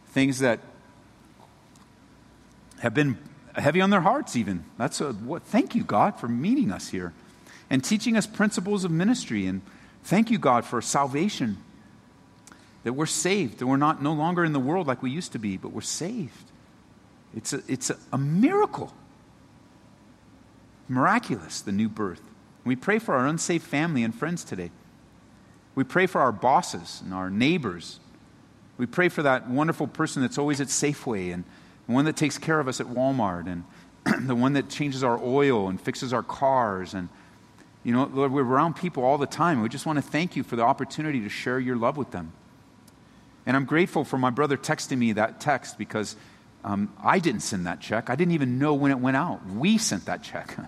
things that have been heavy on their hearts, even. That's a, what, thank you, God, for meeting us here and teaching us principles of ministry. And thank you, God, for salvation. That we're saved, that we're not no longer in the world like we used to be, but we're saved. It's a, it's a, a miracle. Miraculous, the new birth. We pray for our unsaved family and friends today. We pray for our bosses and our neighbors. We pray for that wonderful person that's always at Safeway and the one that takes care of us at Walmart and the one that changes our oil and fixes our cars. And, you know, Lord, we're around people all the time. We just want to thank you for the opportunity to share your love with them. And I'm grateful for my brother texting me that text because um, I didn't send that check. I didn't even know when it went out. We sent that check.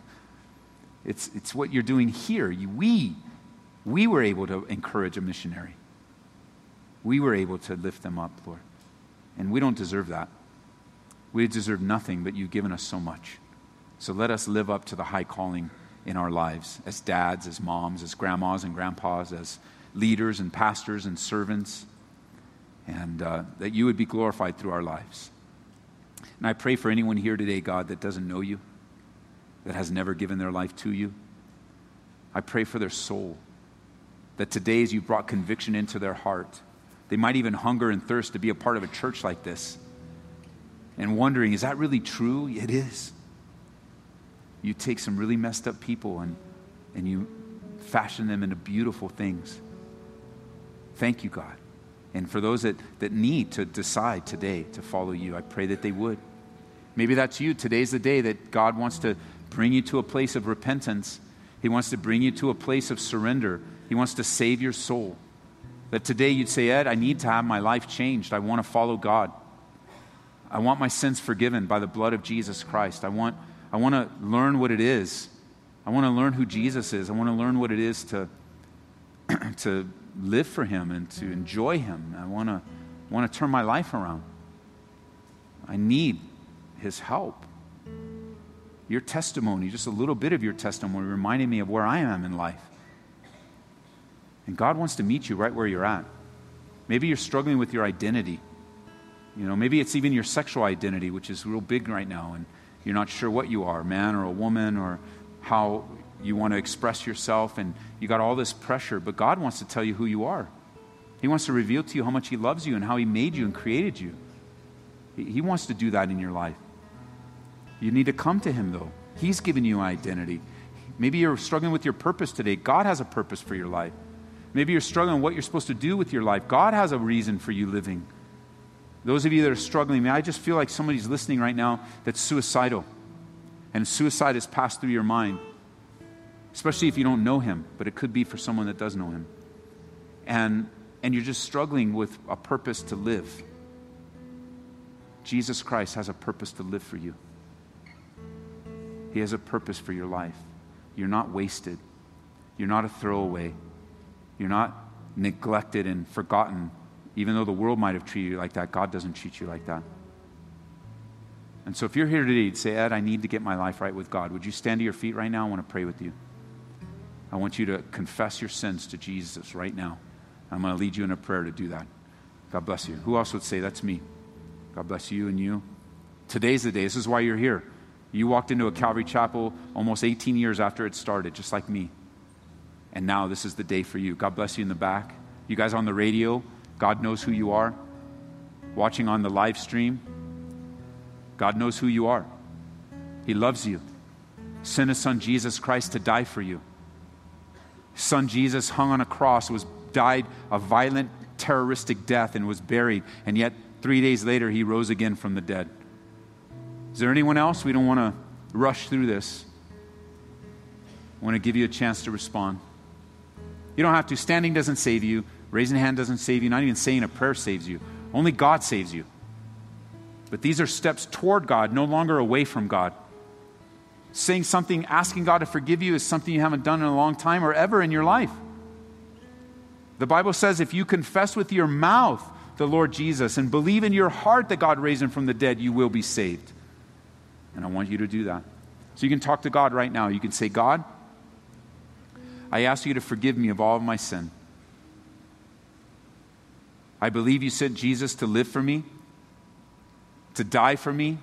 It's, it's what you're doing here. You, we we were able to encourage a missionary. We were able to lift them up, Lord. And we don't deserve that. We deserve nothing, but you've given us so much. So let us live up to the high calling in our lives as dads, as moms, as grandmas and grandpas, as leaders and pastors and servants, and uh, that you would be glorified through our lives. And I pray for anyone here today, God, that doesn't know you, that has never given their life to you. I pray for their soul that today, as you've brought conviction into their heart, they might even hunger and thirst to be a part of a church like this. And wondering, is that really true? It is. You take some really messed up people and, and you fashion them into beautiful things. Thank you, God. And for those that, that need to decide today to follow you, I pray that they would. Maybe that's you. Today's the day that God wants to bring you to a place of repentance. He wants to bring you to a place of surrender he wants to save your soul. That today you'd say, Ed, I need to have my life changed. I want to follow God. I want my sins forgiven by the blood of Jesus Christ. I want, I want to learn what it is. I want to learn who Jesus is. I want to learn what it is to, to live for Him and to enjoy Him. I want to, want to turn my life around. I need His help. Your testimony, just a little bit of your testimony, reminding me of where I am in life. And God wants to meet you right where you're at. Maybe you're struggling with your identity. You know, maybe it's even your sexual identity, which is real big right now, and you're not sure what you are, man or a woman, or how you want to express yourself, and you got all this pressure, but God wants to tell you who you are. He wants to reveal to you how much He loves you and how He made you and created you. He wants to do that in your life. You need to come to Him, though. He's given you identity. Maybe you're struggling with your purpose today. God has a purpose for your life. Maybe you're struggling with what you're supposed to do with your life. God has a reason for you living. Those of you that are struggling, may I just feel like somebody's listening right now that's suicidal. And suicide has passed through your mind, especially if you don't know him, but it could be for someone that does know him. And, and you're just struggling with a purpose to live. Jesus Christ has a purpose to live for you. He has a purpose for your life. You're not wasted. You're not a throwaway. You're not neglected and forgotten. Even though the world might have treated you like that, God doesn't treat you like that. And so if you're here today, to say, Ed, I need to get my life right with God, would you stand to your feet right now? I want to pray with you. I want you to confess your sins to Jesus right now. I'm going to lead you in a prayer to do that. God bless you. Who else would say, That's me? God bless you and you. Today's the day. This is why you're here. You walked into a Calvary Chapel almost 18 years after it started, just like me. And now this is the day for you. God bless you in the back. You guys on the radio, God knows who you are. Watching on the live stream, God knows who you are. He loves you. Sent his son Jesus Christ to die for you. Son Jesus hung on a cross, was died a violent terroristic death and was buried, and yet 3 days later he rose again from the dead. Is there anyone else? We don't want to rush through this. I want to give you a chance to respond. You don't have to. Standing doesn't save you. Raising a hand doesn't save you. Not even saying a prayer saves you. Only God saves you. But these are steps toward God, no longer away from God. Saying something, asking God to forgive you is something you haven't done in a long time or ever in your life. The Bible says if you confess with your mouth the Lord Jesus and believe in your heart that God raised him from the dead, you will be saved. And I want you to do that. So you can talk to God right now. You can say, God, I ask you to forgive me of all of my sin. I believe you sent Jesus to live for me, to die for me,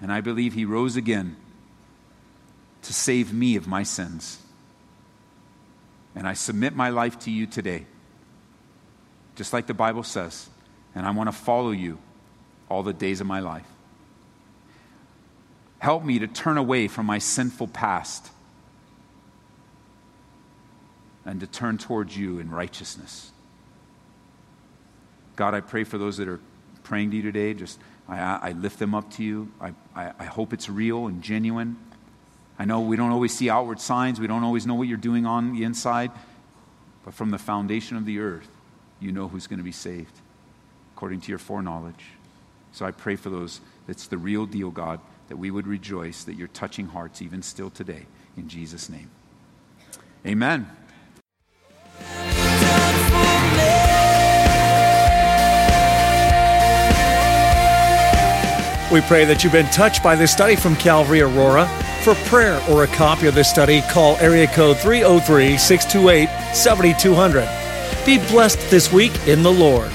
and I believe he rose again to save me of my sins. And I submit my life to you today, just like the Bible says, and I want to follow you all the days of my life. Help me to turn away from my sinful past and to turn towards you in righteousness. God, I pray for those that are praying to you today. Just I, I lift them up to you. I, I, I hope it's real and genuine. I know we don't always see outward signs. We don't always know what you're doing on the inside. But from the foundation of the earth, you know who's going to be saved according to your foreknowledge. So I pray for those that's the real deal, God, that we would rejoice that you're touching hearts even still today. In Jesus' name. Amen.
We pray that you've been touched by this study from Calvary Aurora. For prayer or a copy of this study, call area code 303 628 7200. Be blessed this week in the Lord.